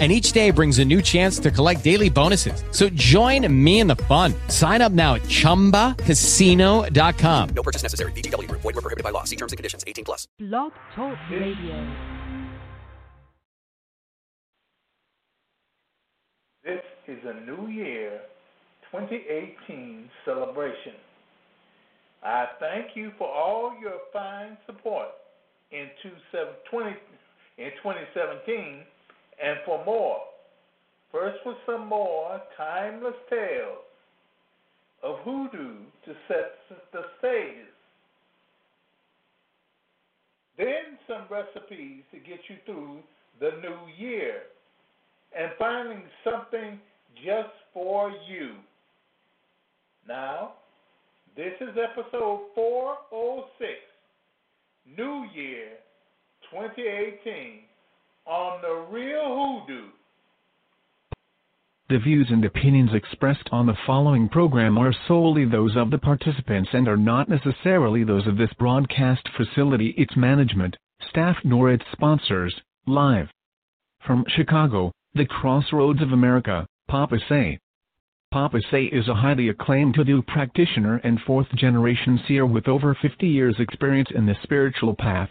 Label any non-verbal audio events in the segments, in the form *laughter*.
and each day brings a new chance to collect daily bonuses. So join me in the fun. Sign up now at ChumbaCasino.com. No purchase necessary. VGW. Void were prohibited by law. See terms and conditions. 18 plus. Blog Talk Radio. This is a New Year 2018 celebration. I thank you for all your fine support in 2017 and for more. First with some more timeless tales of hoodoo to set the stage. Then some recipes to get you through the new year. And finding something just for you. Now, this is episode 406, New Year 2018 on the real hoodoo. The views and opinions expressed on the following program are solely those of the participants and are not necessarily those of this broadcast facility, its management, staff, nor its sponsors. Live from Chicago, the crossroads of America, Papa Say. Papa Say is a highly acclaimed hoodoo practitioner and fourth generation seer with over 50 years' experience in the spiritual path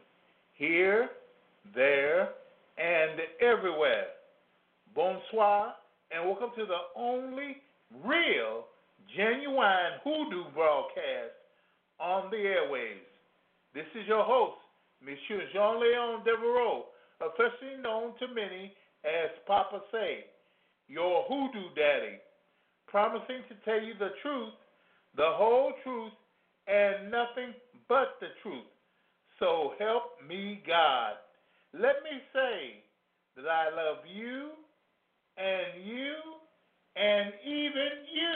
here, there, and everywhere. Bonsoir, and welcome to the only real, genuine hoodoo broadcast on the airways. This is your host, Monsieur Jean Leon Devereaux, officially known to many as Papa Say, your hoodoo daddy, promising to tell you the truth, the whole truth, and nothing but the truth so help me God. Let me say that I love you and you and even you.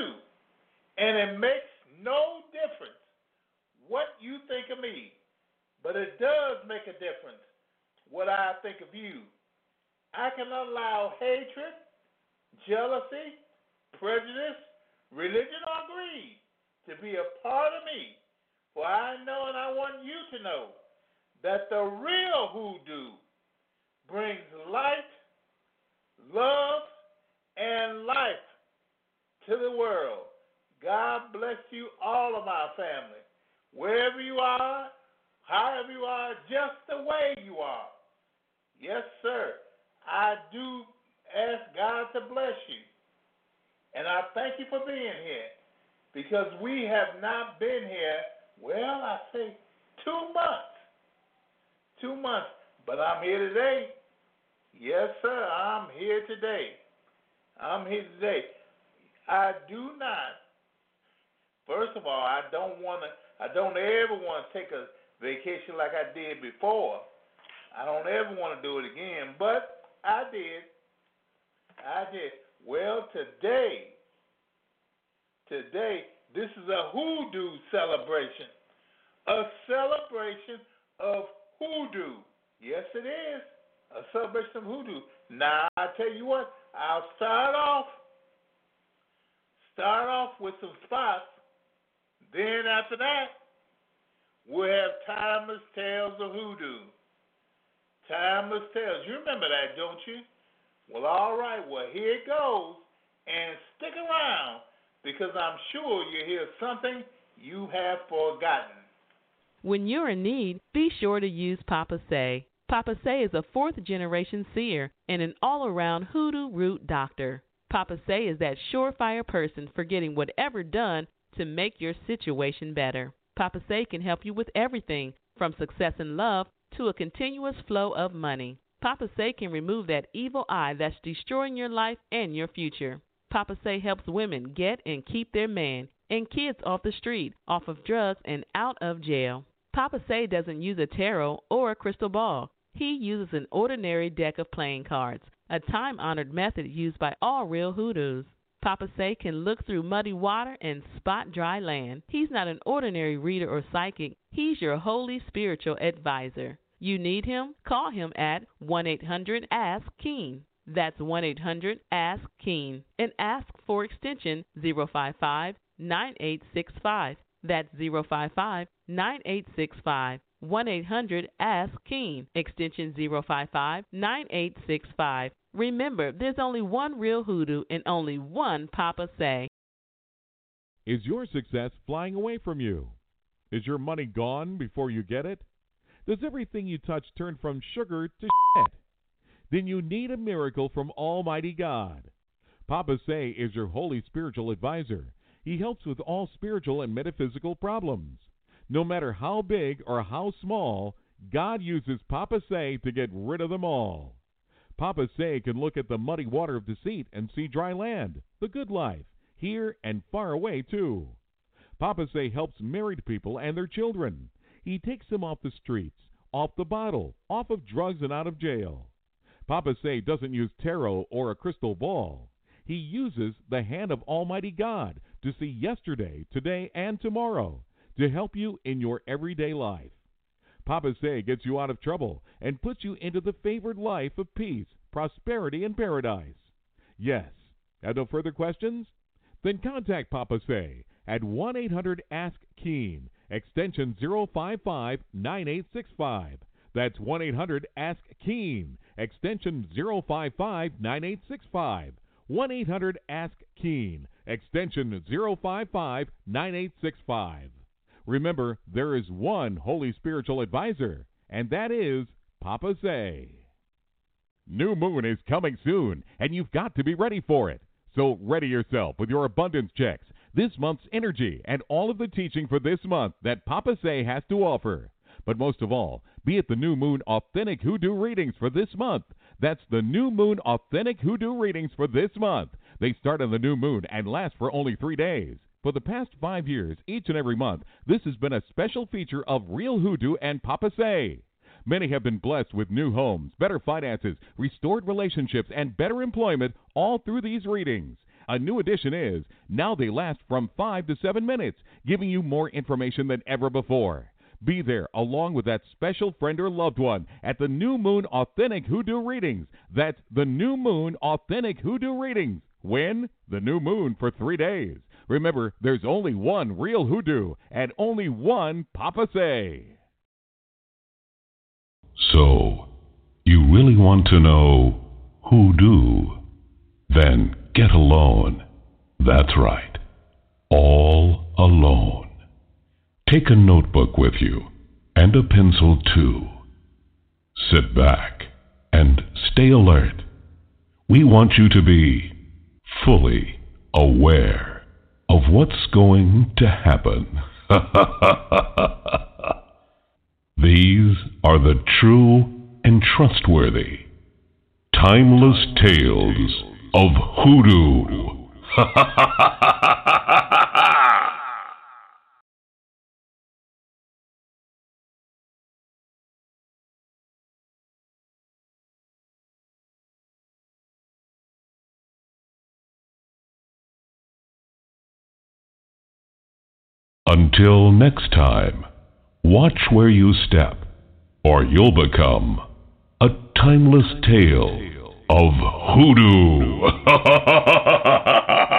And it makes no difference what you think of me, but it does make a difference what I think of you. I cannot allow hatred, jealousy, prejudice, religion, or greed to be a part of me. For I know and I want you to know that the real hoodoo brings light, love, and life to the world. God bless you, all of our family. Wherever you are, however you are, just the way you are. Yes, sir. I do ask God to bless you. And I thank you for being here because we have not been here, well, I say two months two months. But I'm here today. Yes, sir, I'm here today. I'm here today. I do not. First of all, I don't want to. I don't ever want to take a vacation like I did before. I don't ever want to do it again, but I did. I did. Well, today, today, this is a hoodoo celebration. A celebration of hoodoo. Yes, it is. A celebration of hoodoo. Now, I tell you what, I'll start off. Start off with some spots. Then after that, we'll have timeless tales of hoodoo. Timeless Tales. You remember that, don't you? Well, all right. Well, here it goes. And stick around because I'm sure you'll hear something you have forgotten. When you're in need, be sure to use Papa Say. Papa Say is a fourth generation seer and an all around hoodoo root doctor. Papa Say is that surefire person for getting whatever done to make your situation better. Papa Say can help you with everything from success in love to a continuous flow of money. Papa Say can remove that evil eye that's destroying your life and your future. Papa Say helps women get and keep their man and kids off the street, off of drugs, and out of jail. Papa Say doesn't use a tarot or a crystal ball. He uses an ordinary deck of playing cards, a time honored method used by all real hoodoos. Papa Say can look through muddy water and spot dry land. He's not an ordinary reader or psychic, he's your holy spiritual advisor. You need him? Call him at 1 800 Ask Keen. That's 1 800 Ask Keen and ask for extension 055 9865. That's 055 9865. 1 800 Ask Keen, extension 055 9865. Remember, there's only one real hoodoo and only one Papa Say. Is your success flying away from you? Is your money gone before you get it? Does everything you touch turn from sugar to shit? Then you need a miracle from Almighty God. Papa Say is your holy spiritual advisor. He helps with all spiritual and metaphysical problems. No matter how big or how small, God uses Papa Say to get rid of them all. Papa Say can look at the muddy water of deceit and see dry land, the good life, here and far away too. Papa Say helps married people and their children. He takes them off the streets, off the bottle, off of drugs and out of jail. Papa Say doesn't use tarot or a crystal ball. He uses the hand of Almighty God to see yesterday, today, and tomorrow to help you in your everyday life. Papa Say gets you out of trouble and puts you into the favored life of peace, prosperity, and paradise. Yes. Have no further questions? Then contact Papa Say at 1 800 Ask Keen, extension 055 9865. That's 1 800 Ask Keen, extension 055 9865. 1 800 Ask Keen, extension 055 9865. Remember, there is one holy spiritual advisor, and that is Papa Say. New moon is coming soon, and you've got to be ready for it. So ready yourself with your abundance checks, this month's energy, and all of the teaching for this month that Papa Say has to offer. But most of all, be at the New Moon Authentic Hoodoo Readings for this month. That's the New Moon Authentic Hoodoo Readings for this month. They start on the new moon and last for only three days. For the past five years, each and every month, this has been a special feature of Real Hoodoo and Papa Say. Many have been blessed with new homes, better finances, restored relationships, and better employment all through these readings. A new addition is now they last from 5 to 7 minutes, giving you more information than ever before. Be there along with that special friend or loved one at the New Moon Authentic Hoodoo Readings. That's the New Moon Authentic Hoodoo Readings. When? The new moon for three days. Remember, there's only one real hoodoo and only one Papa Say. So, you really want to know who do? Then get alone. That's right. All alone. Take a notebook with you and a pencil too. Sit back and stay alert. We want you to be fully aware of what's going to happen. *laughs* These are the true and trustworthy, timeless tales of hoodoo. *laughs* Until next time, watch where you step, or you'll become a timeless tale of hoodoo. *laughs*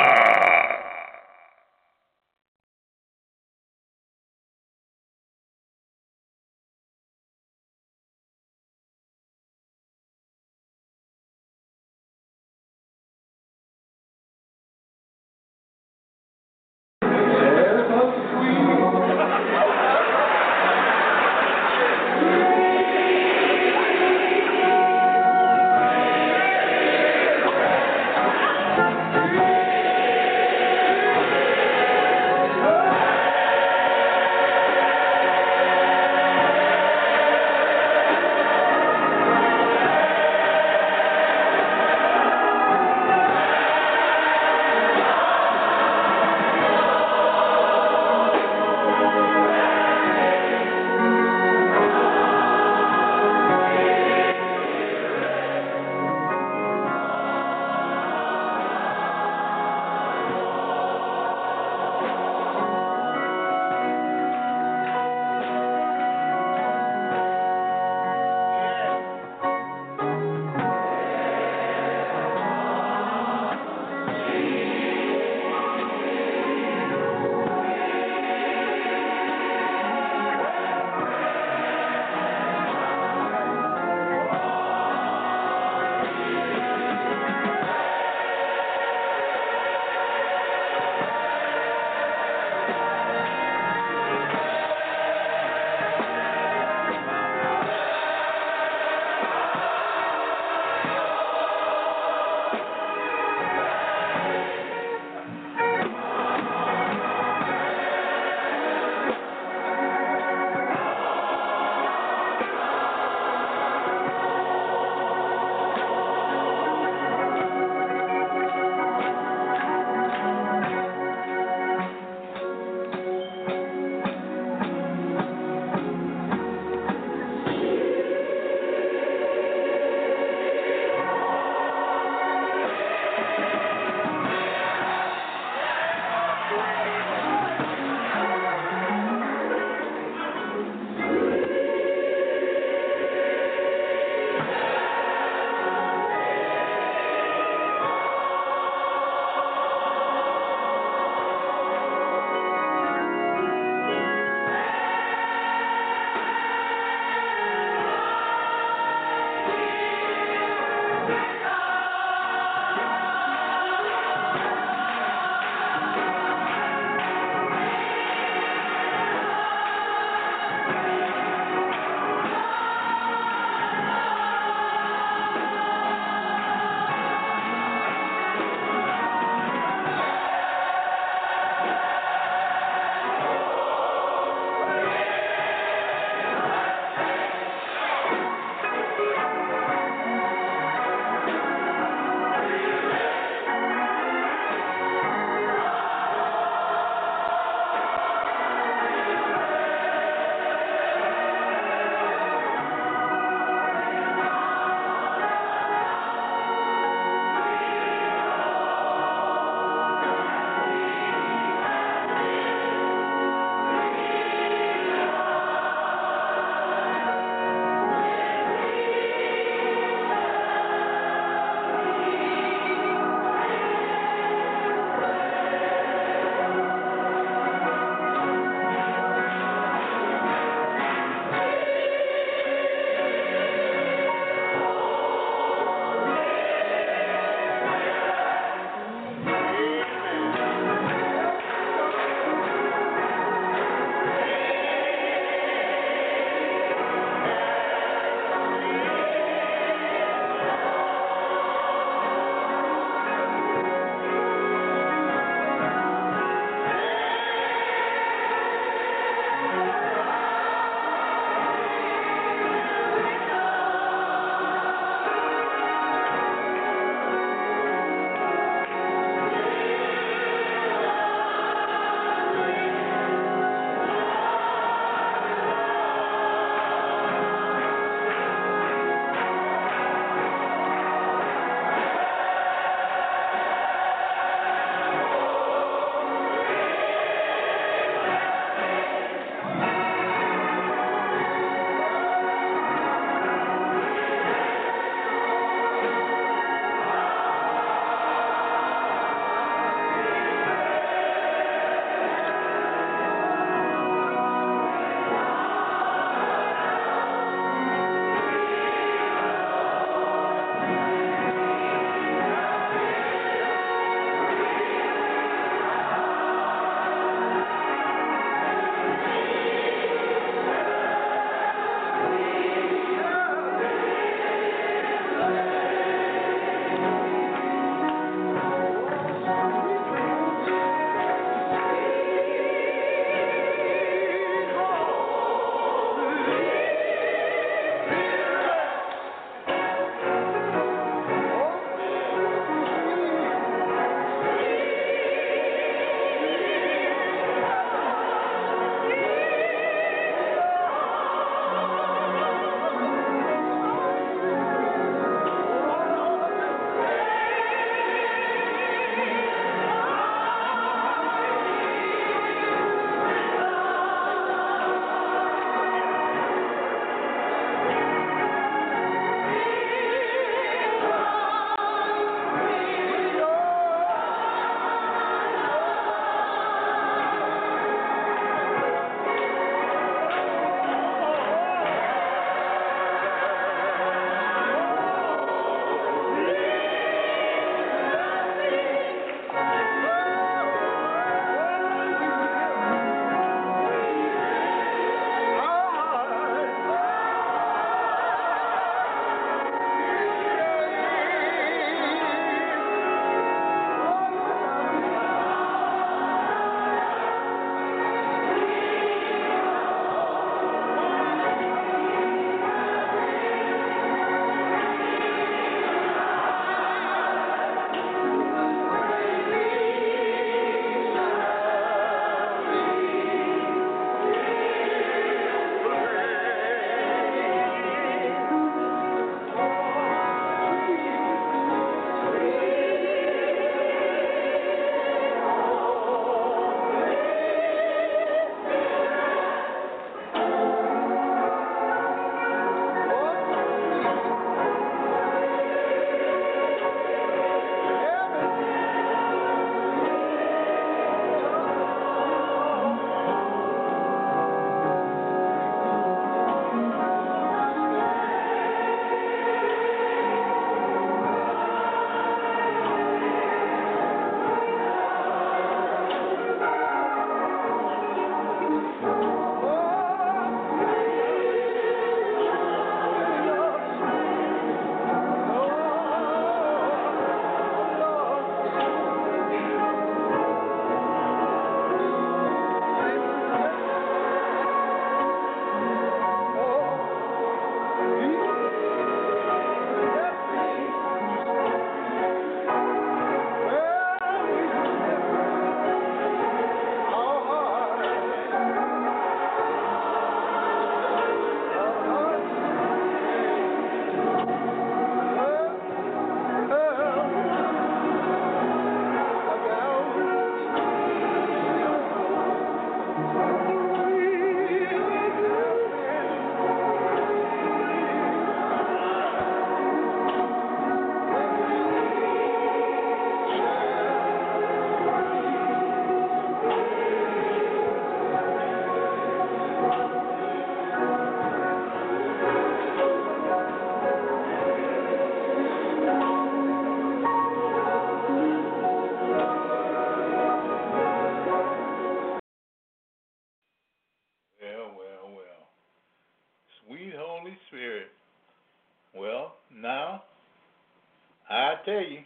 tell you,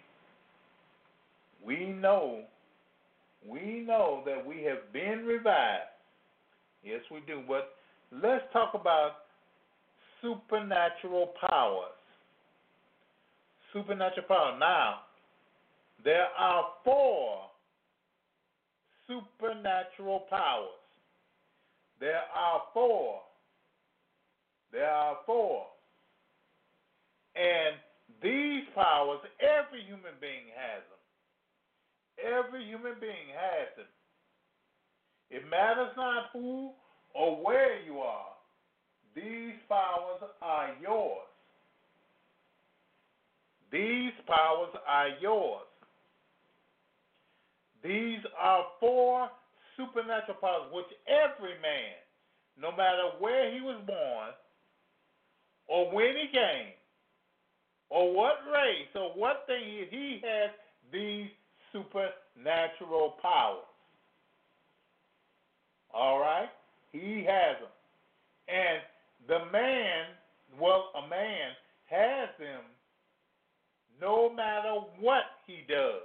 we know, we know that we have been revived. Yes, we do. But let's talk about supernatural powers. Supernatural power. Now, there are four supernatural powers. There are four. There are four. And these powers, every human being has them. Every human being has them. It matters not who or where you are, these powers are yours. These powers are yours. These are four supernatural powers which every man, no matter where he was born, or when he came, or what race, or what thing he, has these supernatural powers. All right? He has them. And the man, well, a man has them no matter what he does.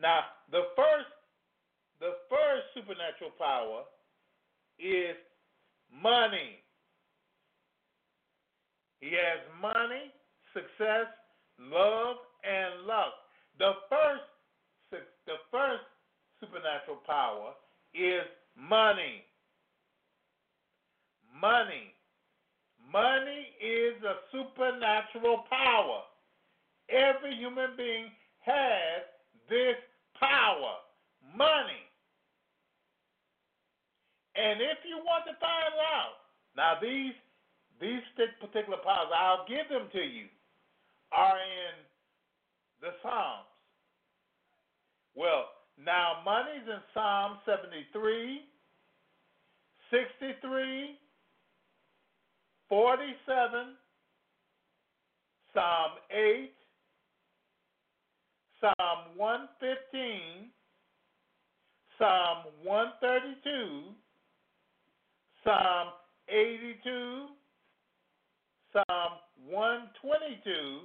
Now, the first the first supernatural power is money. He has money, success, love, and luck. The first the first supernatural power is money. Money. Money is a supernatural power. Every human being has this power money. And if you want to find out, now these these particular powers, I'll give them to you, are in the Psalms. Well, now money's in Psalm 73, 63, 47, Psalm 8, Psalm 115, Psalm 132, Psalm 82, Psalm 122,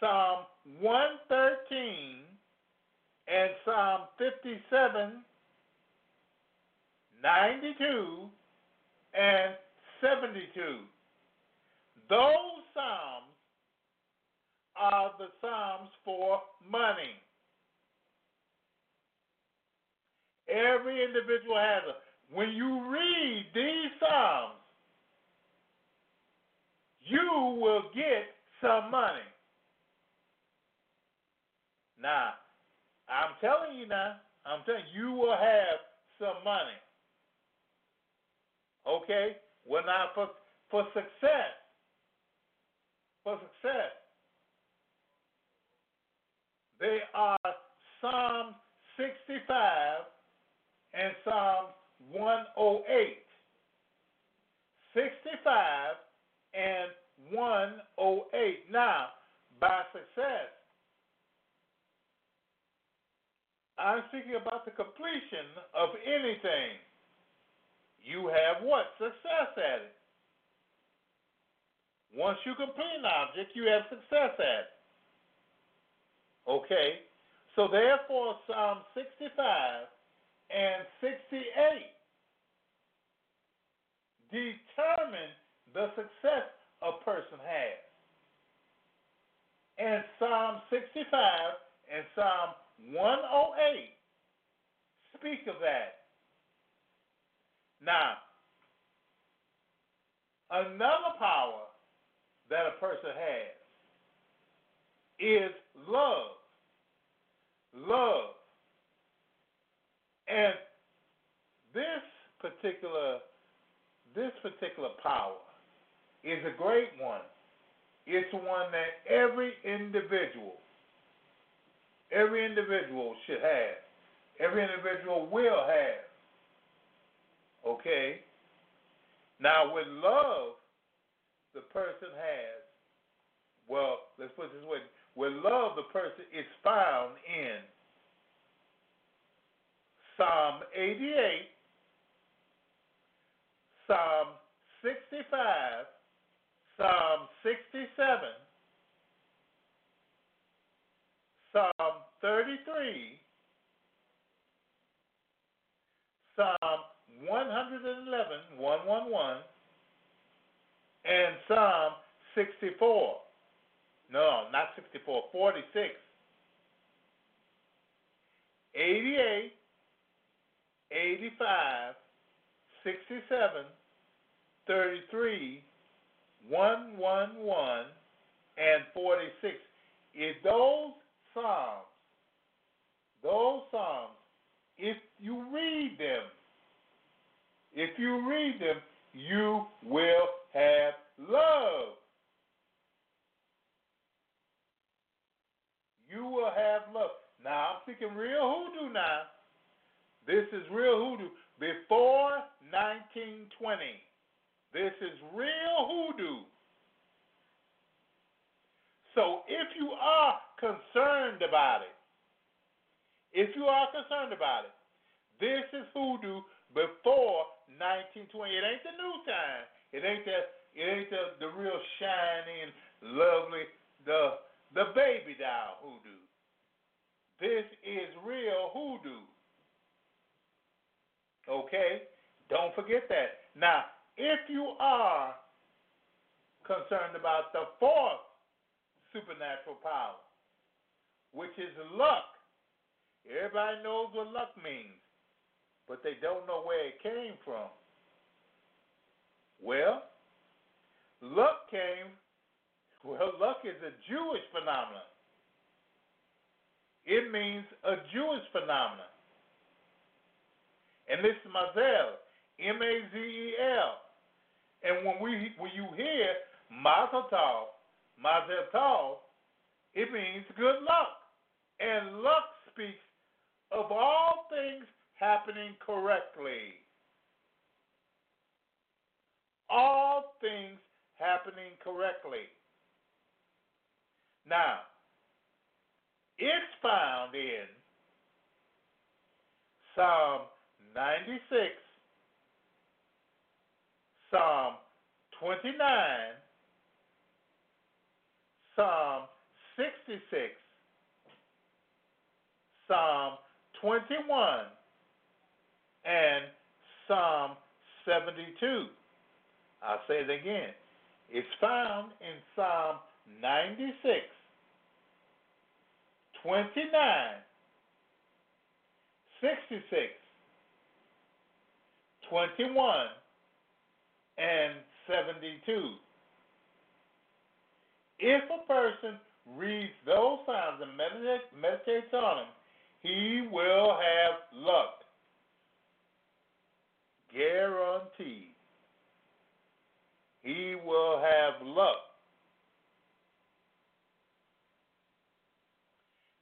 Psalm 113, and Psalm 57, 92, and 72. Those Psalms are the Psalms for money. Every individual has a. When you read these Psalms, you will get some money. Now, I'm telling you now, I'm telling you, you will have some money. Okay? Well, now for for success, for success, they are Psalm 65 and Psalm 108. 65 and 108. Now, by success, I'm speaking about the completion of anything. You have what? Success at it. Once you complete an object, you have success at it. Okay? So therefore, Psalm 65 and 68 determine the success a person has. And Psalm 65 and Psalm 108 speak of that. Now, another power that a person has is love. Love. And this particular this particular power is a great one. It's one that every individual every individual should have. Every individual will have. Okay? Now with love the person has well, let's put this way. With love the person is found in Psalm 88, Psalm 65, Psalm 67, Psalm 33, Psalm 111, 111, and Psalm 64. No, not 64, 46, 88, 85, 67, 33, 111, and 46. If those Psalms, those Psalms, if you read them, if you read them, you will have love. You will have love. Now I'm speaking real hoodoo now. This is real hoodoo before 1920. This is real hoodoo. So if you are concerned about it, if you are concerned about it, this is hoodoo before 1920. It ain't the new time. It ain't the it ain't the, the real shiny and lovely the the baby doll hoodoo. This is real hoodoo. Okay? Don't forget that. Now, if you are concerned about the fourth supernatural power, which is luck, everybody knows what luck means, but they don't know where it came from. Well, luck came, *laughs* well, luck is a Jewish phenomenon. It means a Jewish phenomenon. And this is Mazel, M A Z E L. And when we when you hear Mazel Tov, Mazel Tov, it means good luck. And luck speaks of all things happening correctly. All things happening correctly. Now, it's found in Psalm 96, Psalm 29, Psalm 66, Psalm 21, and Psalm 72. I'll say it again. It's found in Psalm 96, 29, 66, 21, and 72. If a person reads those signs and meditates, meditates on them, he will have luck. Guaranteed. He will have luck.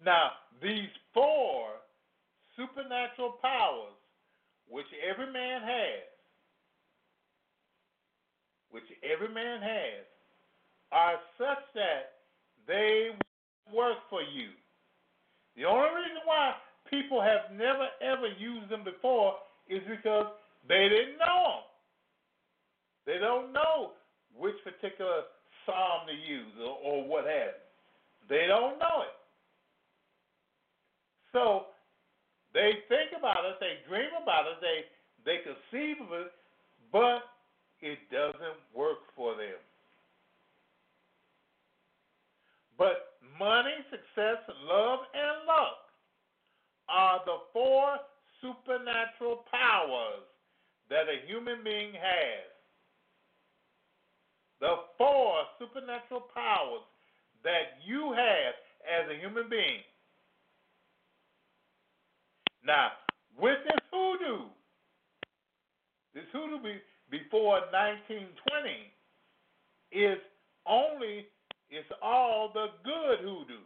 Now, these four supernatural powers, which every man has, which every man has, are such that they work for you. The only reason why people have never ever used them before is because they didn't know them. They don't know which particular psalm to use or, or what have. They don't know it. So they think about it, they dream about it, they they conceive of it, but it doesn't work for them. But money, success, love, and luck are the four supernatural powers that a human being has. The four supernatural powers that you have as a human being. Now, with this hoodoo, this hoodoo be, before 1920 is only, it's all the good hoodoo.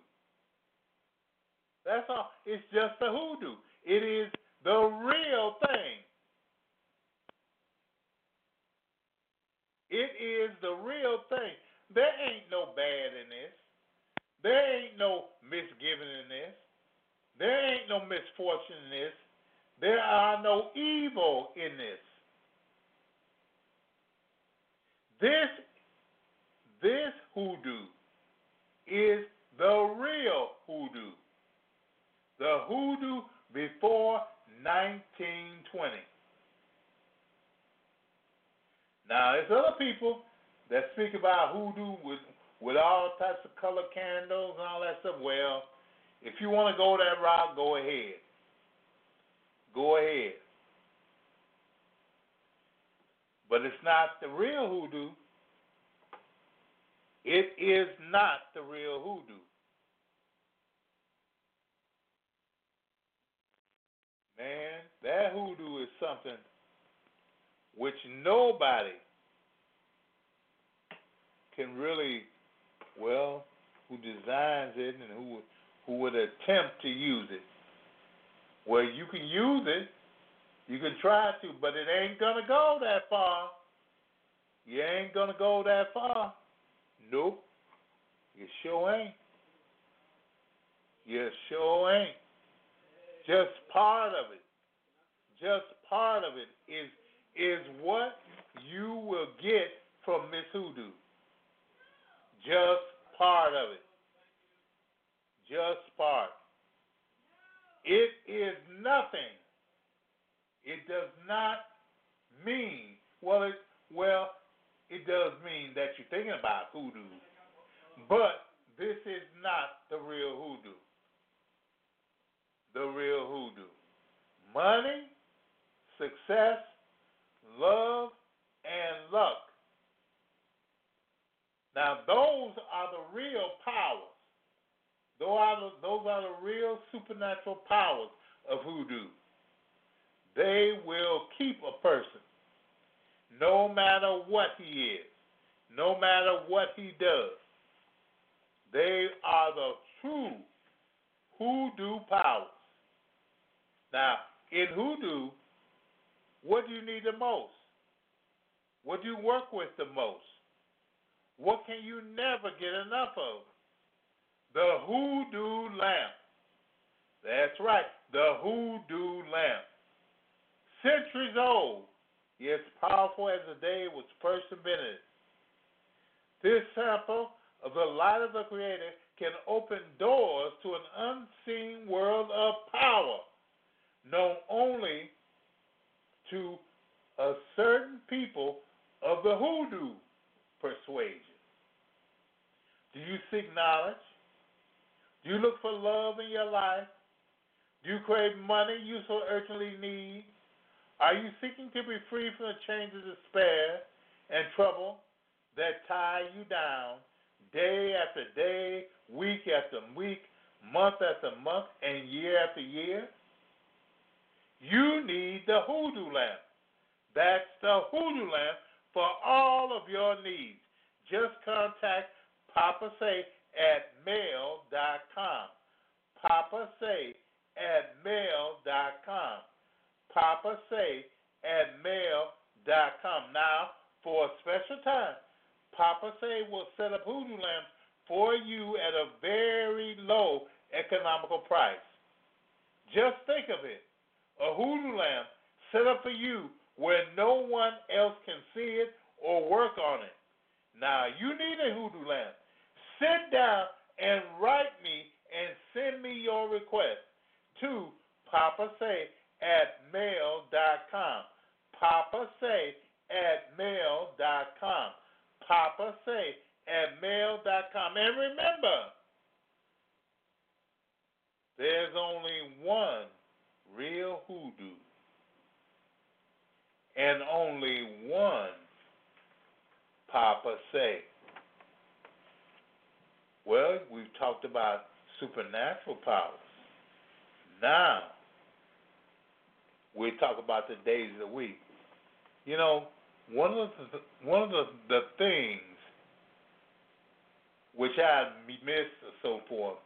That's all. It's just the hoodoo. It is the real thing. It is the real thing. There ain't no bad in this. There ain't no misgiving in this. There ain't no misfortune in this. There are no evil in this. This this hoodoo is the real hoodoo. The hoodoo before 1920. Now, there's other people that speak about hoodoo with, with all types of color candles and all that stuff. Well, if you want to go that route, go ahead. Go ahead. But it's not the real hoodoo. It is not the real hoodoo. Man, that hoodoo is something which nobody can really, well, who designs it and who who would attempt to use it. Well, you can use it, you can try to, but it ain't gonna go that far. You ain't gonna go that far. Nope. You sure ain't. You sure ain't. Just part of it. Just part of it is is what you will get from Miss Hoodoo. Just part of it. Just part. It is nothing. It does not mean well it well it does mean that you're thinking about hoodoo. But this is not the real hoodoo. The real hoodoo. Money, success, love, and luck. Now, those are the real powers. Those are the, those are the real supernatural powers of hoodoo. They will keep a person no matter what he is, no matter what he does. They are the true hoodoo powers. Now, in hoodoo, what do you need the most? What do you work with the most? What can you never get enough of? The hoodoo lamp. That's right, the hoodoo lamp. Centuries old, yet powerful as the day it was first invented. This sample of the light of the Creator can open doors to an unseen world of power, known only to a certain people of the hoodoo persuasion. Do you seek knowledge? Do you look for love in your life? Do you crave money you so urgently need? Are you seeking to be free from the chains of despair and trouble that tie you down day after day, week after week, month after month, and year after year? You need the hoodoo lamp. That's the hoodoo lamp for all of your needs. Just contact Papa Say at mail.com. Papa Say at mail.com. Papa Say at mail.com. Now, for a special time, Papa Say will set up hoodoo lamps for you at a very low economical price. Just think of it a hoodoo lamp set up for you where no one else can see it or work on it. Now, you need a hoodoo lamp. Sit down and write me and send me your request to Papa Say at mail.com. Papa Say at mail.com. Papa Say at mail.com. And remember, there's only one real hoodoo and only one Papa Say. Well, we've talked about supernatural powers. Now, we talk about the days of the week. You know, one of the one of the, the things which I miss or so forth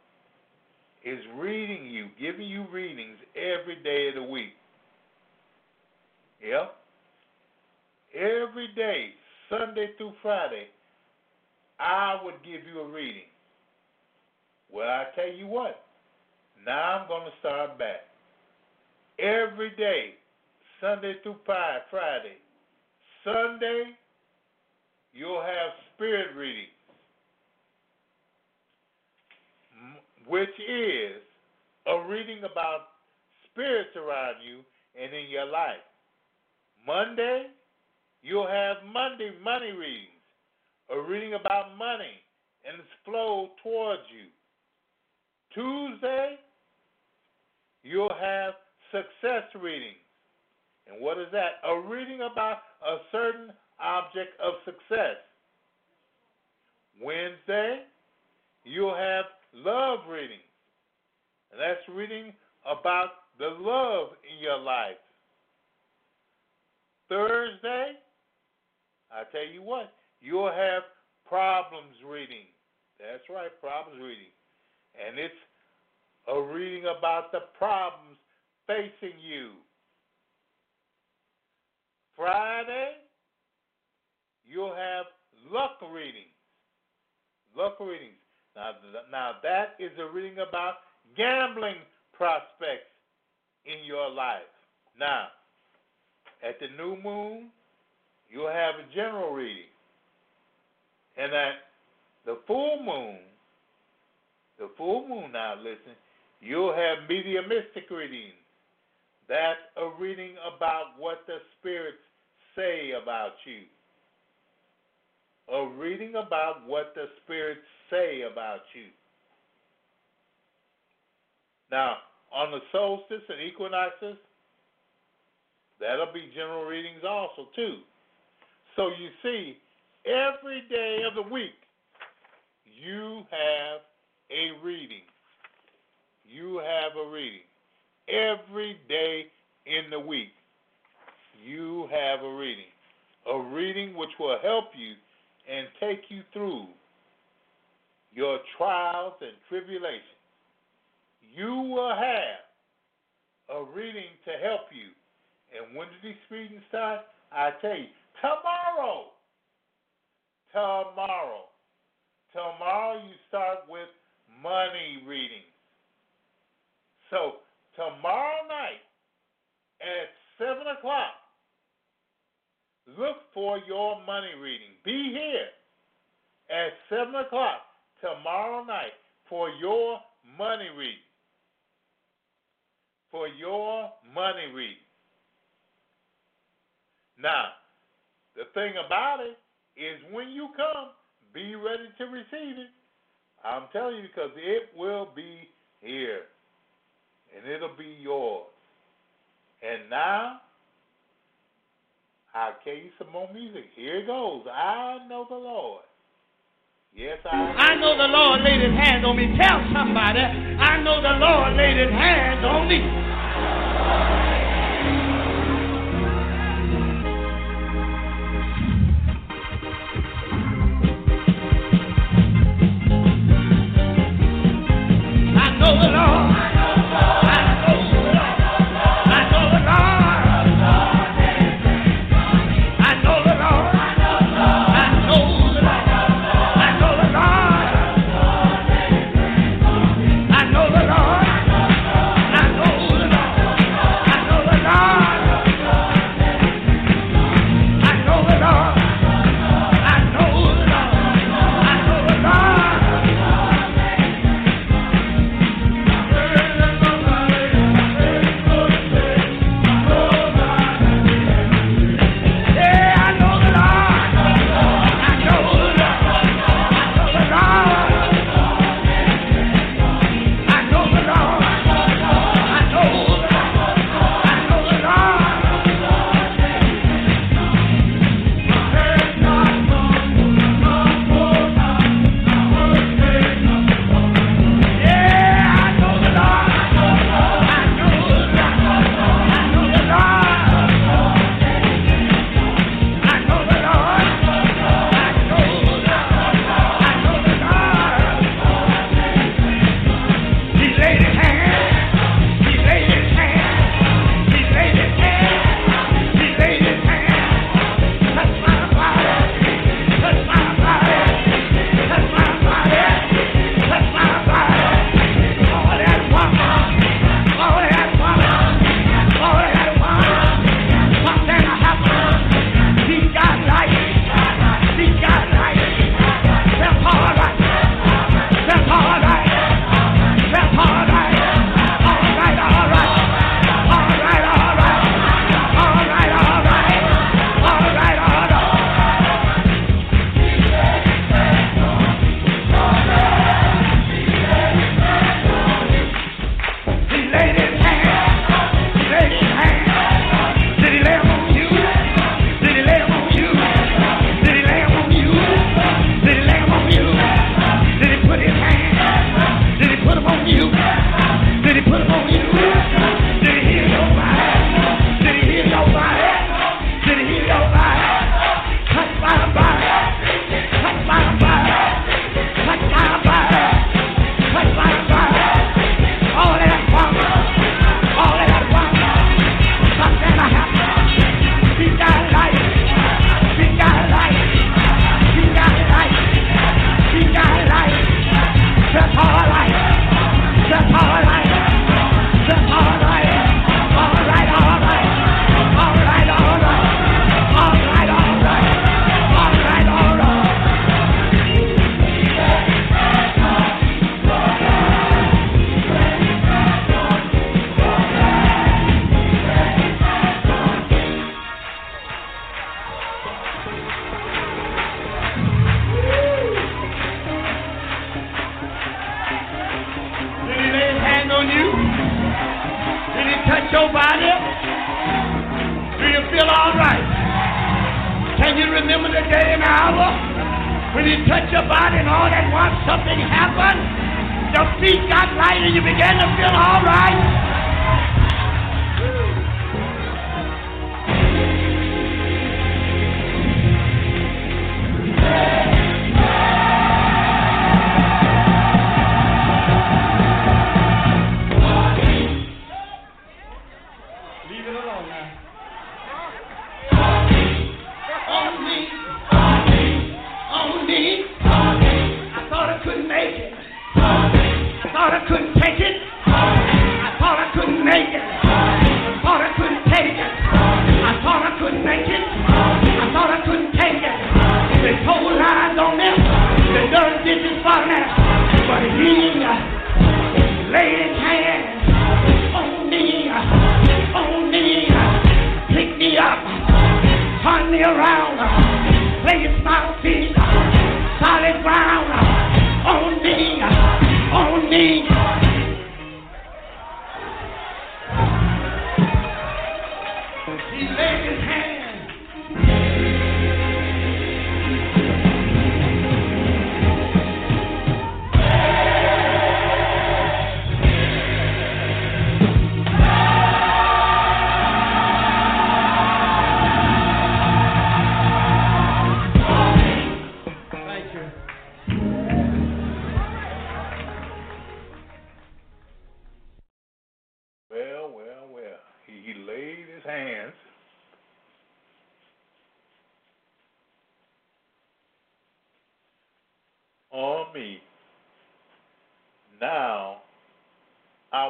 is reading you, giving you readings every day of the week. Yep. Every day, Sunday through Friday, I would give you a reading. Well, I tell you what, now I'm going to start back. Every day, Sunday through Friday. Sunday, you'll have spirit readings, which is a reading about spirits around you and in your life. Monday, you'll have Monday money readings, a reading about money and its flow towards you. Tuesday, you'll have success readings. And what is that? A reading about a certain object of success. Wednesday, you'll have love readings. And that's reading about the love in your life. Thursday, I tell you what, you'll have problems reading. That's right, problems reading. And it's a reading about the problems facing you. Friday, you'll have luck readings. Luck readings. Now, now that is a reading about gambling prospects in your life. Now, at the new moon, you'll have a general reading. And at the full moon, the full moon now, listen, you'll have mediumistic readings. That's a reading about what the spirits say about you. A reading about what the spirits say about you. Now, on the solstice and equinoxes, that'll be general readings also too. So you see, every day of the week, you have a reading. You have a reading. Every day in the week, you have a reading. A reading which will help you and take you through your trials and tribulations. You will have a reading to help you. And when did these readings start? I tell you, tomorrow. Tomorrow. Tomorrow you start with money readings. So tomorrow night at seven o'clock, look for your money reading. Be here at seven o'clock tomorrow night for your money reading. For your money reading. Now, the thing about it is when you come, be ready to receive it. I'm telling you because it will be here and it'll be yours. And now, I'll tell you some more music. Here it goes. I know the Lord. Yes, I. I know the Lord laid his hands on me. Tell somebody, I know the Lord laid his hands on me.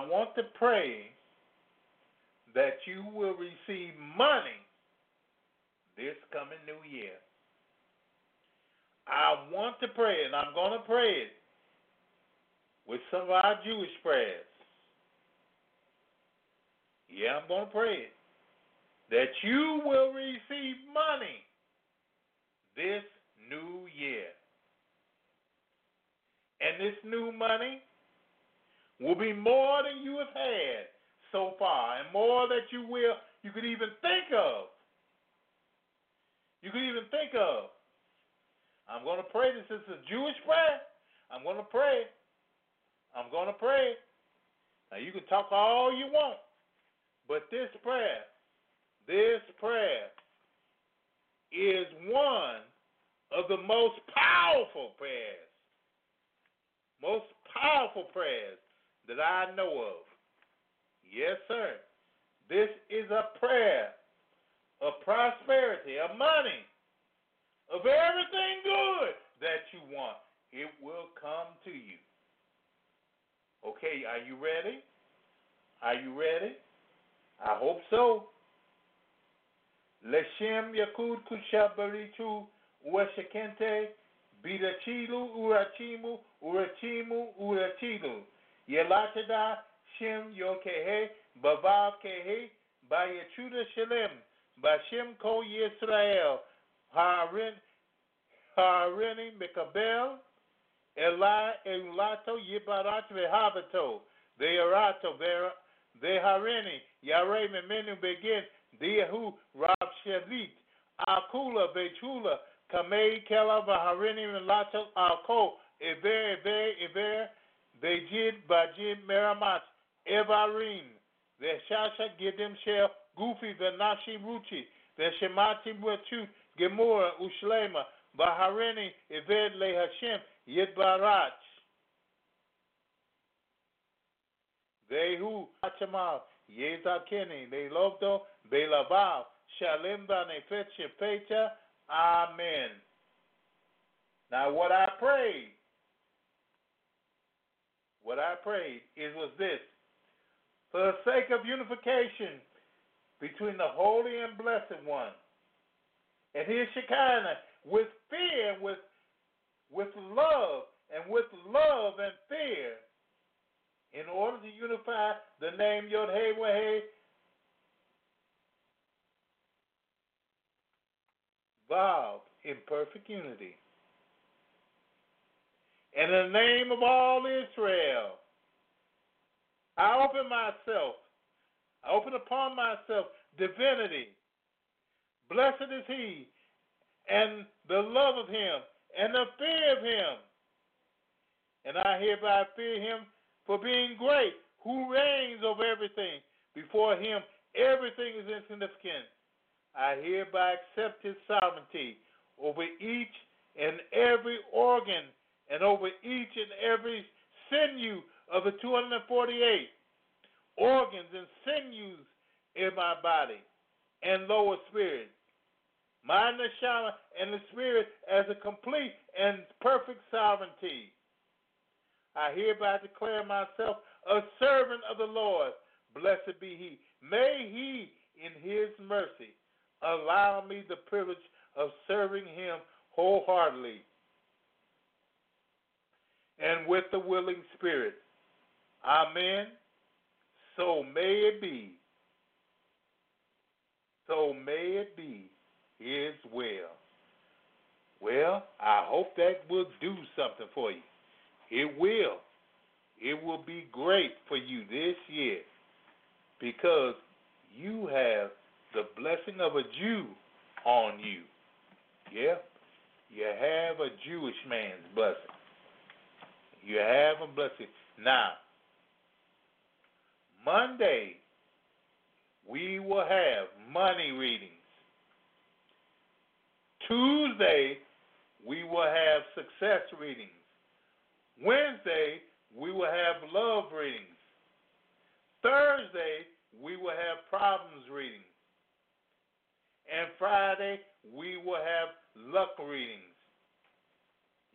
I want to pray that you will receive money this coming new year. I want to pray, and I'm going to pray it with some of our Jewish prayers. Yeah, I'm going to pray it. That you will receive money this new year. And this new money will be more than you have had so far, and more that you will you could even think of. You could even think of. I'm going to pray this. Is a Jewish prayer. I'm going to pray. I'm going to pray. Now you can talk all you want, but this prayer, this prayer is one of the most powerful prayers, most powerful prayers that I know of. Yes, sir. This is a prayer of prosperity, of money, of everything good that you want. It will come to you. Okay, are you ready? Are you ready? I hope so. Leshem Yakud Kushabaritu Uashakente Bidachilu Urachimu Urachimu Urachilu Yelatada Shem Yokehe Bavav Kehe Bayachuda Shalem Bashem Ko Yisrael Harin Harini Mikabel Eli Elato Yibarat Vehavato Veerato Veharini Yare Memenu Begin Diahu Rab Shalit Akula Betula Kamei Kela Vaharini Melato Alko Ever Ever Ever Bejid Bajid Meramat Evarim Veshasha Gidim Shel Goofy Venashi Ruchi Veshemati Mutu Gemura Ushlema Baharini Eved Le Hashem Yidbarach Vehu Hachamal Yezakini Lelobdo Belavav Shalim Banefet Shepeta Amen. Now what I prayed, what I prayed is was this. For the sake of unification between the Holy and Blessed One and his Shekinah with fear, with with love, and with love and fear, in order to unify the name Yod Hey Wahey Vav in perfect unity. And in the name of all Israel, I open myself I open upon myself divinity. Blessed is he, and the love of him, and the fear of him. And I hereby fear him for being great, who reigns over everything. Before him, everything is insignificant. I hereby accept his sovereignty over each and every organ and over each and every sinew of the 248 organs and sinews in my body and lower spirit. My neshama and the spirit as a complete and perfect sovereignty. I hereby declare myself a servant of the Lord. Blessed be he. May he, in his mercy, allow me the privilege of serving him wholeheartedly and with the willing spirit. Amen. So may it be. So may it be his will. Well, I hope that will do something for you. It will. It will be great for you this year because you have the blessing of a Jew on you. Yeah? You have a Jewish man's blessing. You have a blessing. Now, Monday, we will have money readings. Tuesday, we will have success readings. Wednesday, we will have love readings. Thursday, we will have problems readings. And Friday, we will have luck readings.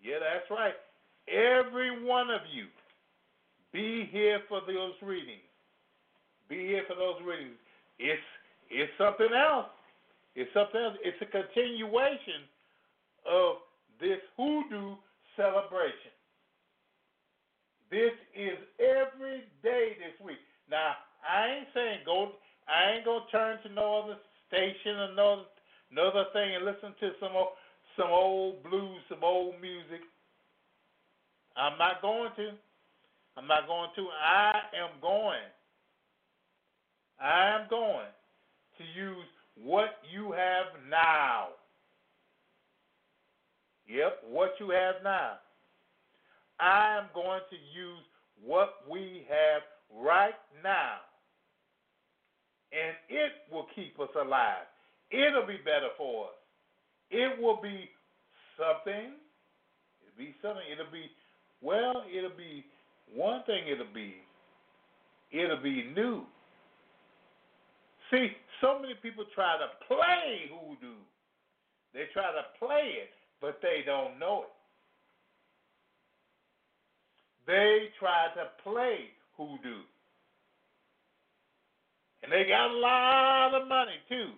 Yeah, that's right. Every one of you, be here for those readings. Be here for those readings. It's it's something else. It's something else. It's a continuation of this hoodoo celebration. This is every day this week. Now, I ain't saying go. I ain't gonna turn to no other station or no another thing and listen to some old, some old blues, some old music. I'm not going to. I'm not going to. I am going. I am going to use what you have now. Yep, what you have now. I am going to use what we have right now. And it will keep us alive. It'll be better for us. It will be something. It'll be something. It'll be, well, it'll be one thing, it'll be, it'll be new. See, so many people try to play hoodoo. They try to play it, but they don't know it. They try to play hoodoo. And they got a lot of money too.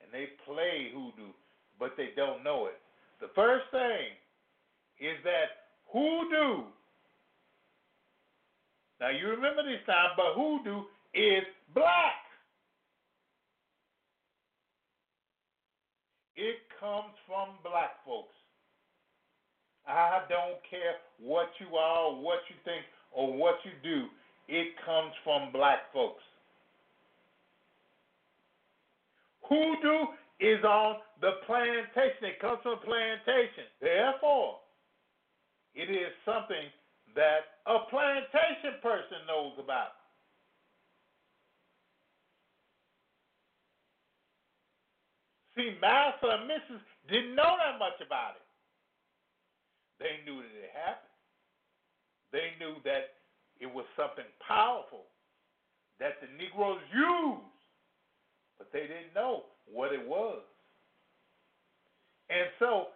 And they play hoodoo, but they don't know it. The first thing is that hoodoo. Now you remember this time, but hoodoo is black. It comes from black folks. I don't care what you are, what you think, or what you do. It comes from black folks. Hoodoo is on the plantation. It comes from plantation. Therefore, it is something that a plantation person knows about. See, Master and Mrs. didn't know that much about it. They knew that it happened. They knew that it was something powerful that the Negroes used, but they didn't know what it was. And so,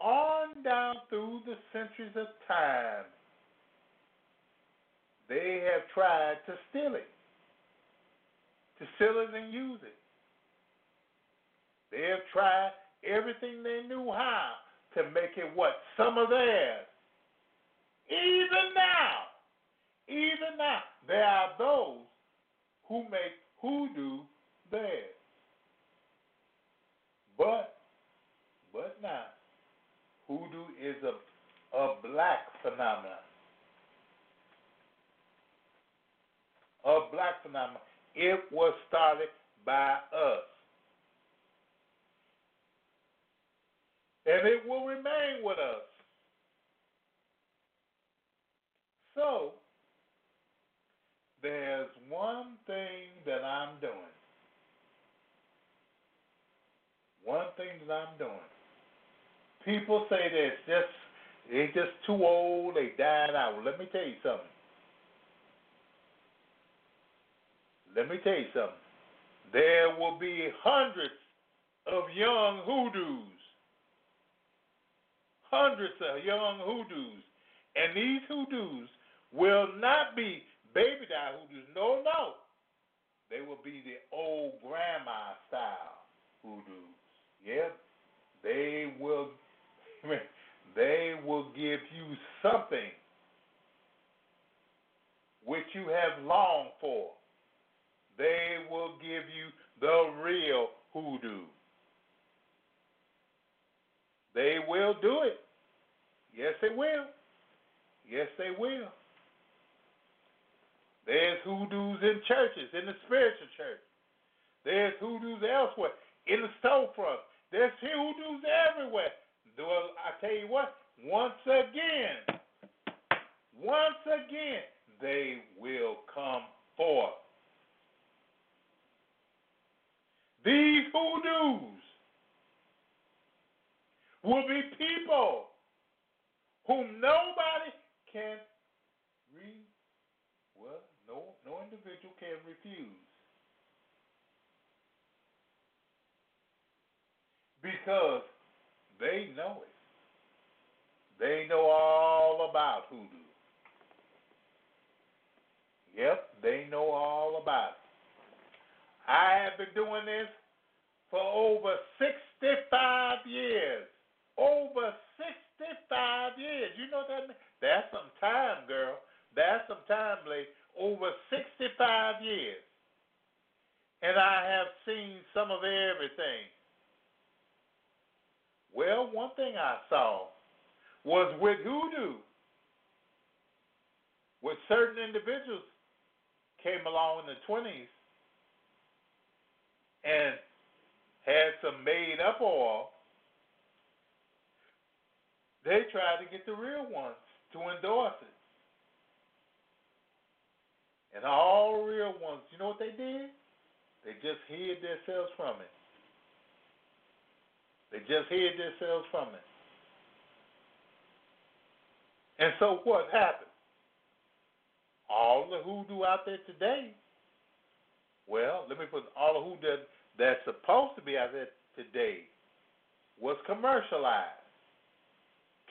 on down through the centuries of time, they have tried to steal it, to steal it and use it. They have tried everything they knew how to make it what? Some of theirs. Even now, even now, there are those who make hoodoo theirs. But, but now, hoodoo is a, a black phenomenon. A black phenomenon. It was started by us. And it will remain with us. So, there's one thing that I'm doing. One thing that I'm doing. People say that it's just they just too old, they died out. Let me tell you something. Let me tell you something. There will be hundreds of young hoodoos. Hundreds of young hoodoos. And these hoodoos will not be baby doll hoodoos. No, no. They will be the old grandma style hoodoos. Yep. They will they will give you something which you have longed for. They will give you the real hoodoo. They will do it. Yes, they will. Yes, they will. There's hoodoos in churches, in the spiritual church. There's hoodoos elsewhere, in the storefront. There's hoodoos everywhere. Well, I tell you what, once again, once again, they will come forth. These hoodoos will be people whom nobody can re well, no no individual can refuse. Because they know it. They know all about hoodoo. Yep, they know all about it. I have been doing this for over 65 years. Over 65 years. You know that? That's some time, girl. That's some time, lady. Over 65 years. And I have seen some of everything. Well, one thing I saw was with hoodoo, with certain individuals came along in the 20s and had some made up oil, they tried to get the real ones to endorse it. And all real ones, you know what they did? They just hid themselves from it. They just hid themselves from it. And so what happened? All the hoodoo out there today, well, let me put all the hoodoo that's supposed to be out there today was commercialized,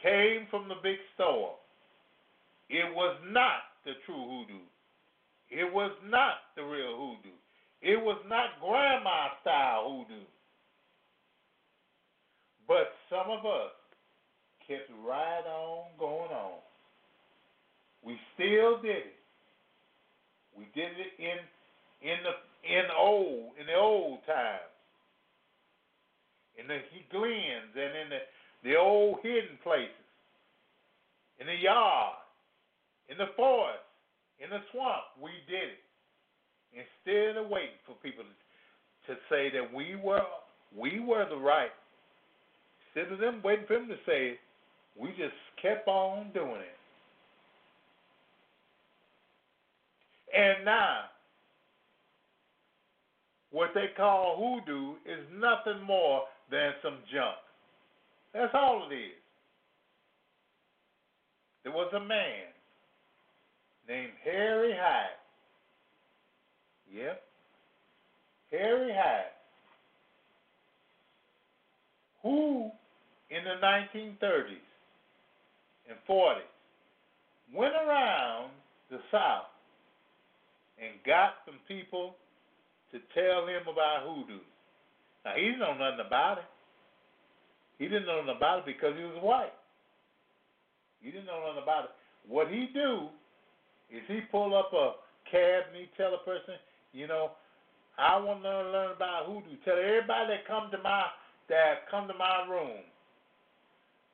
came from the big store. It was not the true hoodoo. It was not the real hoodoo. It was not grandma style hoodoo. But some of us kept right on going on. We still did it. We did it in in the in old in the old times. In the glens and in the, the old hidden places. In the yard, in the forest, in the swamp, we did it. Instead of waiting for people to, to say that we were we were the right Instead of them waiting for him to say it, we just kept on doing it. And now, what they call hoodoo is nothing more than some junk. That's all it is. There was a man named Harry Hyatt. Yep. Harry Hyatt. Who in the 1930s and 40s went around the South and got some people to tell him about hoodoo. Now, he didn't know nothing about it. He didn't know nothing about it because he was white. He didn't know nothing about it. What he do is he pull up a cab and he tell a person, you know, I want to learn about hoodoo. Tell everybody that come to my that come to my room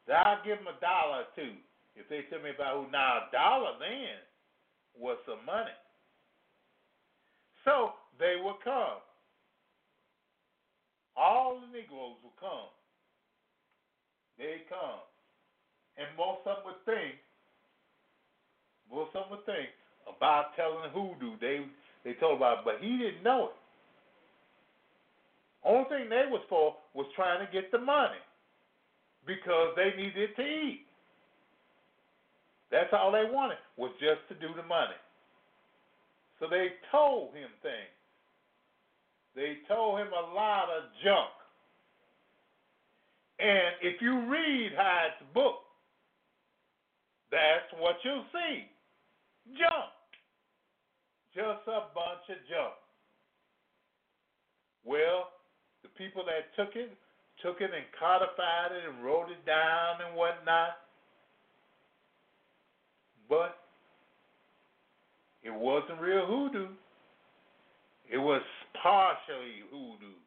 that I'll give them a dollar or two if they tell me about who. Now, a dollar then was some money. So they would come. All the Negroes would come. They'd come. And most of them would think, most of them would think about telling hoodoo. They they told about it, but he didn't know it. Only thing they was for was trying to get the money because they needed to eat. That's all they wanted was just to do the money. So they told him things. They told him a lot of junk. And if you read Hyatt's book, that's what you'll see. Junk. Just a bunch of junk. Well, the people that took it, took it and codified it and wrote it down and whatnot. But it wasn't real hoodoo. It was partially hoodoo.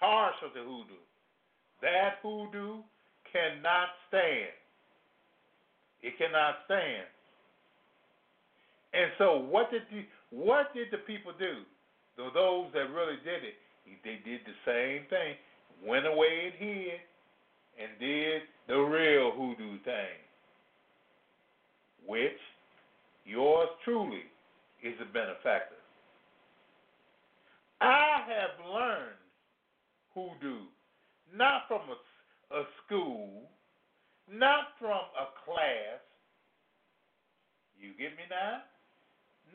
Partial to hoodoo. That hoodoo cannot stand. It cannot stand. And so what did the what did the people do? Those that really did it, they did the same thing. Went away and hid and did the real hoodoo thing. Which yours truly is a benefactor. I have learned hoodoo not from a, a school, not from a class. You get me now?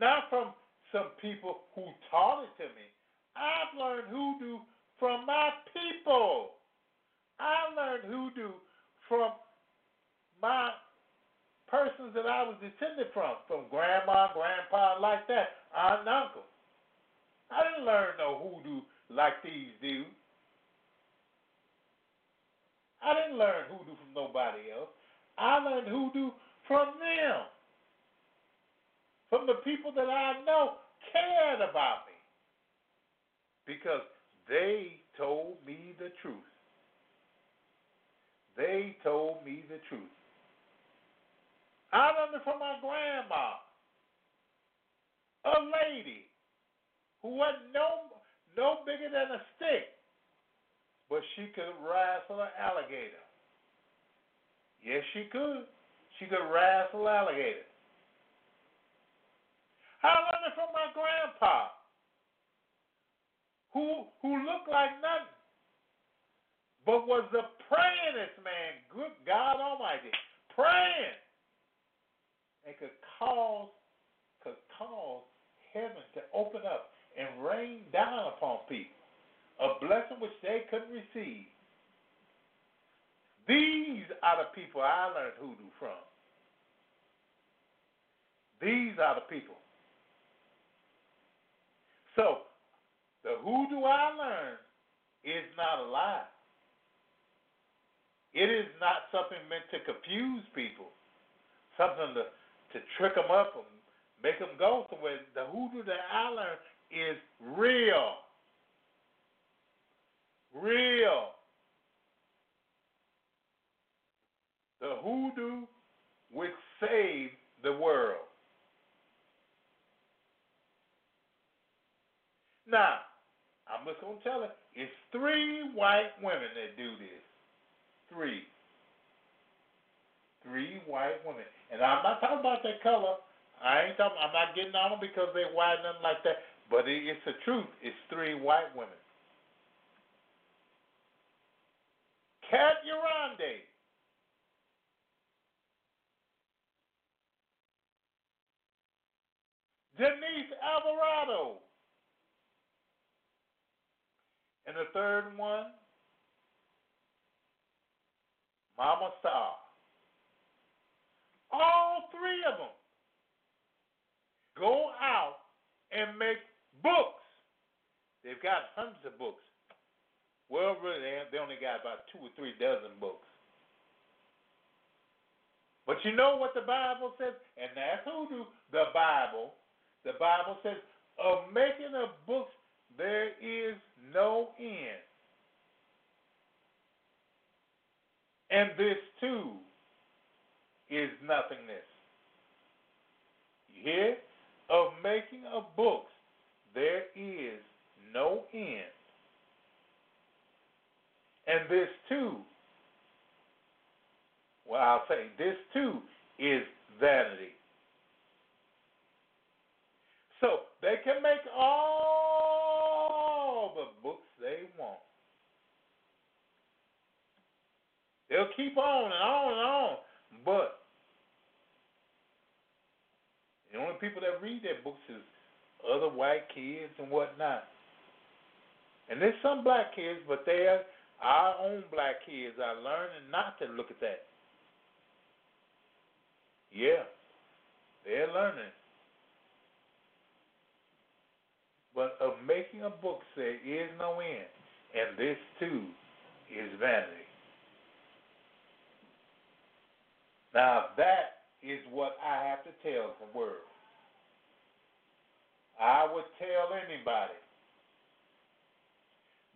Not from some people who taught it to me. I've learned hoodoo from my people. I learned hoodoo from my persons that I was descended from, from grandma, grandpa, like that, aunt and uncle. I didn't learn no hoodoo like these do. I didn't learn hoodoo from nobody else. I learned hoodoo from them. From the people that I know cared about. Because they told me the truth. They told me the truth. I learned it from my grandma, a lady who wasn't no no bigger than a stick, but she could wrestle an alligator. Yes, she could. She could wrestle alligator. I learned it from my grandpa, who who looked like nothing, but was the prayingest man. Good God Almighty, praying and could cause could cause heaven to open up and rain down upon people, a blessing which they couldn't receive. These are the people I learned hoodoo from. These are the people. So, the hoodoo I learned is not a lie. It is not something meant to confuse people, something to to trick them up and make them go somewhere. The hoodoo that I learned is. Real. The hoodoo which saved the world. Now, Going to tell it. It's three white women that do this. Three. Three white women. And I'm not talking about their color. I ain't talking. I'm not getting on them because they're white, nothing like that. But it, it's the truth. It's three white women. Cat Yronwode. Denise Alvarado. And the third one, Mama Starr. All three of them go out and make books. They've got hundreds of books. Well, really, they only got about two or three dozen books. But you know what the Bible says? And that's who do the Bible. The Bible says, of making of books, there is no end. And this too is nothingness. You hear? Of making of books, there is no end. And this too, well, I'll say this too is vanity. So they can make all the books they want. They'll keep on and on and on, but the only people that read their books is other white kids and whatnot. And there's some black kids, but they are our own black kids are learning not to look at that. Yeah, they're learning. But of making a book there is no end, and this too is vanity. Now that is what I have to tell the world. I would tell anybody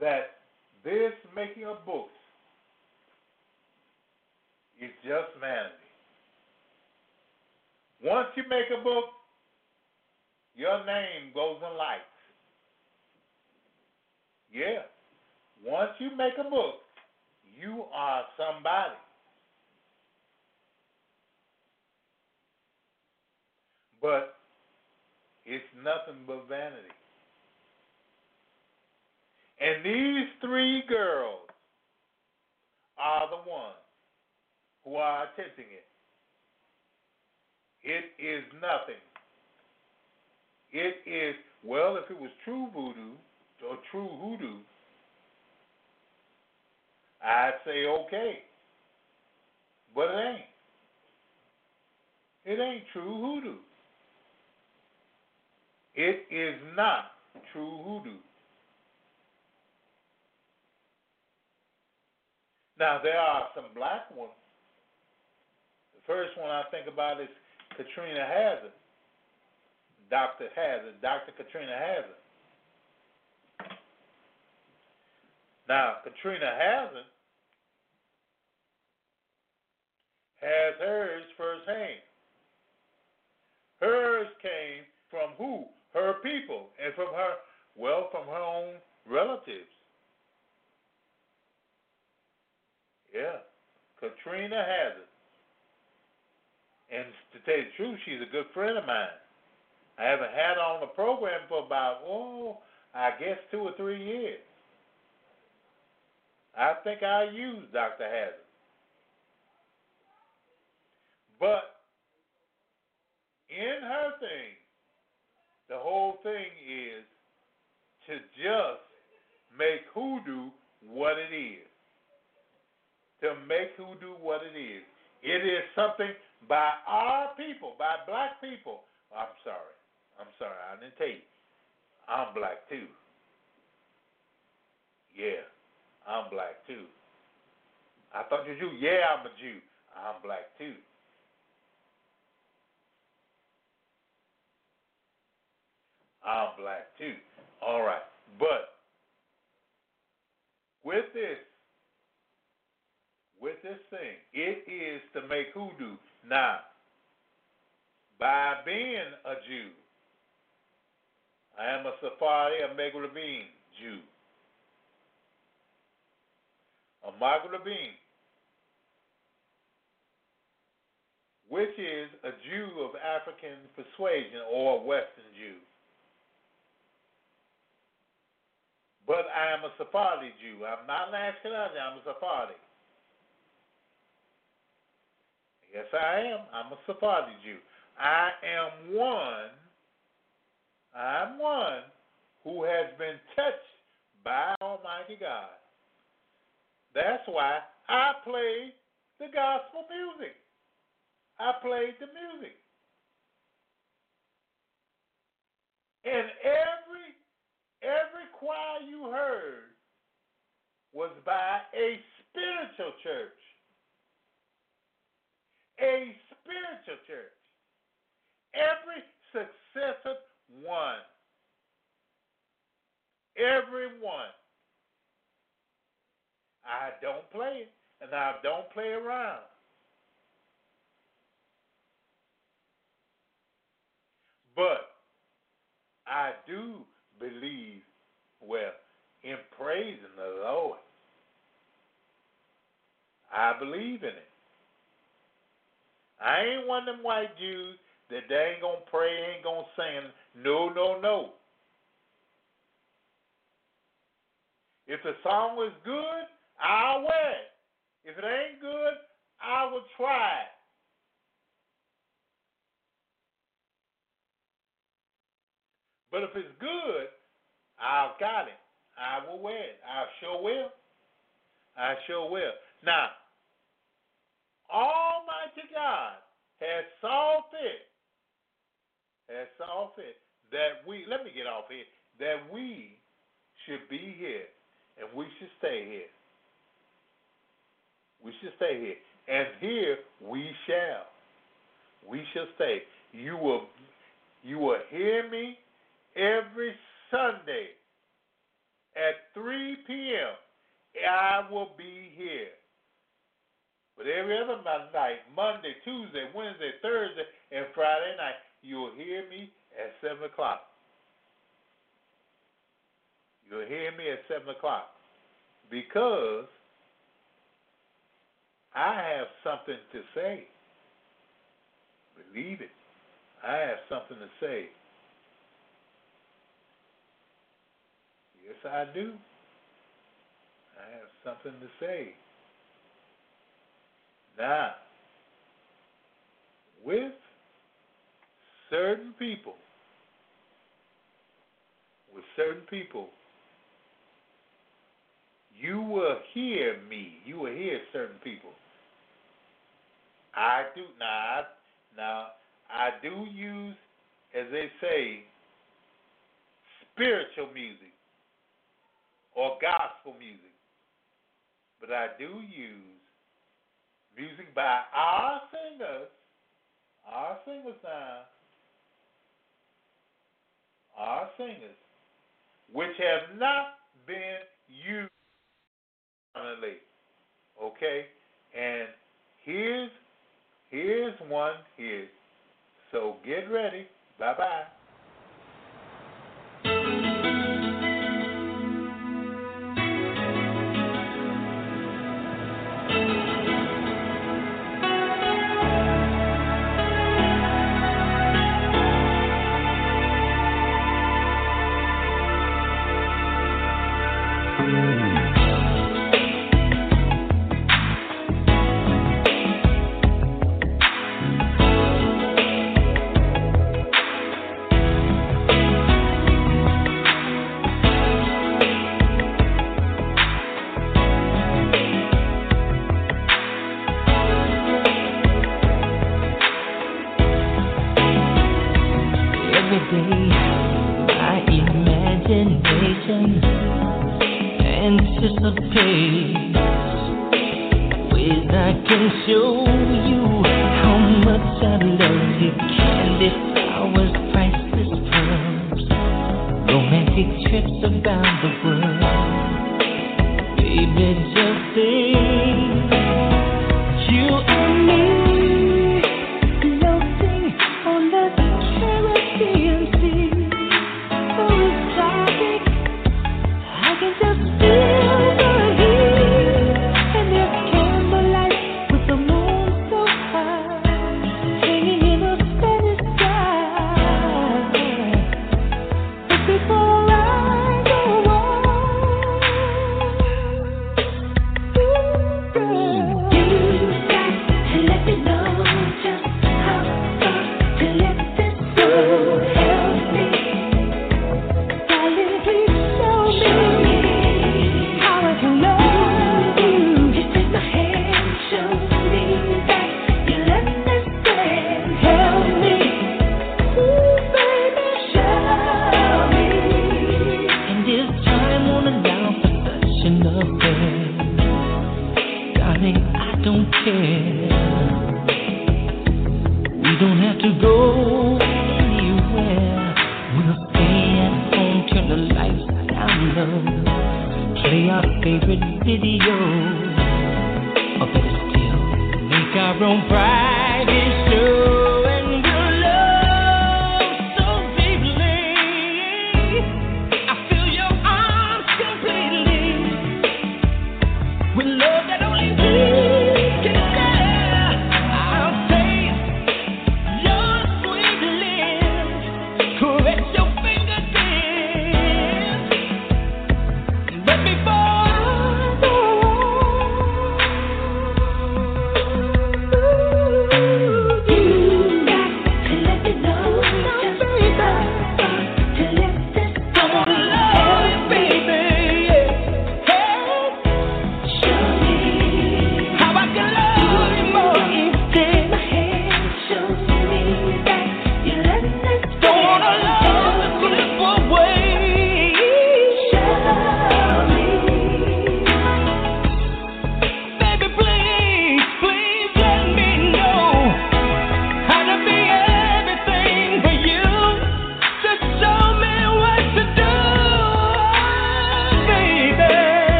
that this making of books is just vanity. Once you make a book, your name goes in lights. Yeah. Once you make a book, you are somebody. But it's nothing but vanity. And these three girls are the ones who are attempting it. It is nothing. It is, well, if it was true voodoo or true hoodoo, I'd say okay. But it ain't. It ain't true hoodoo. It is not true hoodoo. Now, there are some black ones. The first one I think about is Katrina Hazzard. Dr. Hazzard, Dr. Katrina Hazzard. Now, Katrina Hazzard has hers firsthand. Hers came from who? Her people, and from her, well, from her own relatives. Yeah, Katrina Hazzard. And to tell you the truth, she's a good friend of mine. I haven't had her on the program for about, oh, I guess two or three years. I think I use Dr. Hazzard. But in her thing, the whole thing is to just make hoodoo what it is. To make hoodoo what it is. It is something by our people, by black people. I'm sorry. I'm sorry. I didn't tell you. I'm black too. Yeah, I'm black too. I thought you're Jew. Yeah, I'm a Jew. I'm black too. I'm black too. All right. But with this, with this thing, it is to make hoodoo. Now, by being a Jew, I am a Sephardi, a Maghrebim Jew. A Maghrebin, which is a Jew of African persuasion or a Western Jew. But I am a Sephardi Jew. I'm not an Ashkenazi, I'm a Sephardi. Yes, I am. I'm a Sephardi Jew. I am one, I'm one who has been touched by Almighty God. That's why I play the gospel music. I played the music. And every every choir you heard was by a spiritual church. A spiritual church. Every successive one. Every one. I don't play it, and I don't play around. But I do believe, well, in praising the Lord. I believe in it. I ain't one of them white Jews that they ain't gonna pray, ain't gonna sing. No, no, no. If the song is good, I'll. If it ain't good, I will try. But if it's good, I've got it. I will wear it. I sure will. I sure will. Now, Almighty God has saw fit, has saw fit that we, let me get off here, that we should be here and we should stay here. We should stay here. And here we shall. We shall stay. You will you will hear me every Sunday at 3 p.m. I will be here. But every other night, Monday, Tuesday, Wednesday, Thursday, and Friday night, you'll hear me at 7 o'clock. You'll hear me at 7 o'clock because I have something to say. Believe it. I have something to say. Yes, I do. I have something to say. Now, with certain people, with certain people, you will hear me. You will hear certain people. I do now. Now I do use, as they say, spiritual music or gospel music, but I do use music by our singers, our singers now, our singers, which have not been used Okay? And here's here's one here. So get ready. Bye bye.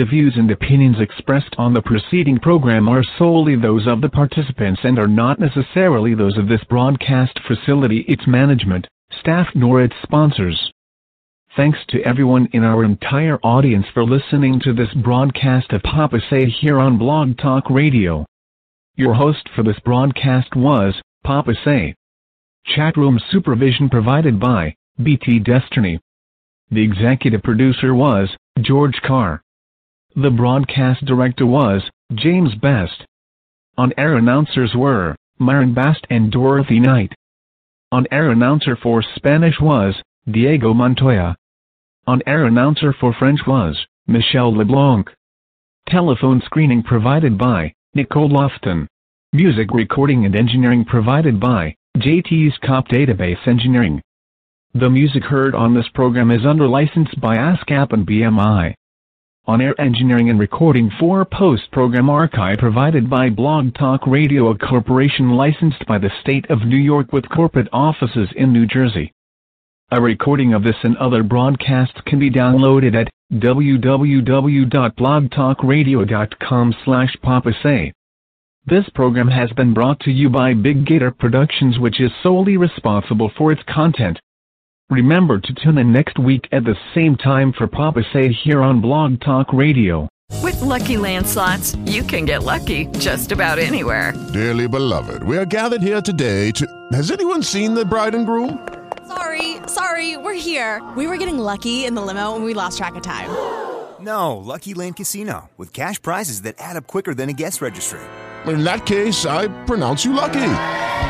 The views and opinions expressed on the preceding program are solely those of the participants and are not necessarily those of this broadcast facility, its management, staff, nor its sponsors. Thanks to everyone in our entire audience for listening to this broadcast of Papa Say here on Blog Talk Radio. Your host for this broadcast was Papa Say. Chatroom supervision provided by BT Destiny. The executive producer was George Carr. The broadcast director was James Best. On air announcers were Myron Bast and Dorothy Knight. On air announcer for Spanish was Diego Montoya. On air announcer for French was Michel LeBlanc. Telephone screening provided by Nicole Lofton. Music recording and engineering provided by JT's Cop Database Engineering. The music heard on this program is under license by ASCAP and BMI. On-air engineering and recording for post-program archive provided by Blog Talk Radio, a corporation licensed by the state of New York with corporate offices in New Jersey. A recording of this and other broadcasts can be downloaded at www.blogtalkradio.com slash papasay. This program has been brought to you by Big Gator Productions which is solely responsible for its content. Remember to tune in next week at the same time for Papa Say here on Blog Talk Radio. With Lucky Land slots, you can get lucky just about anywhere. Dearly beloved, we are gathered here today to. Has anyone seen the bride and groom? Sorry, sorry, we're here. We were getting lucky in the limo and we lost track of time. *gasps* No, Lucky Land Casino, with cash prizes that add up quicker than a guest registry. In that case, I pronounce you lucky.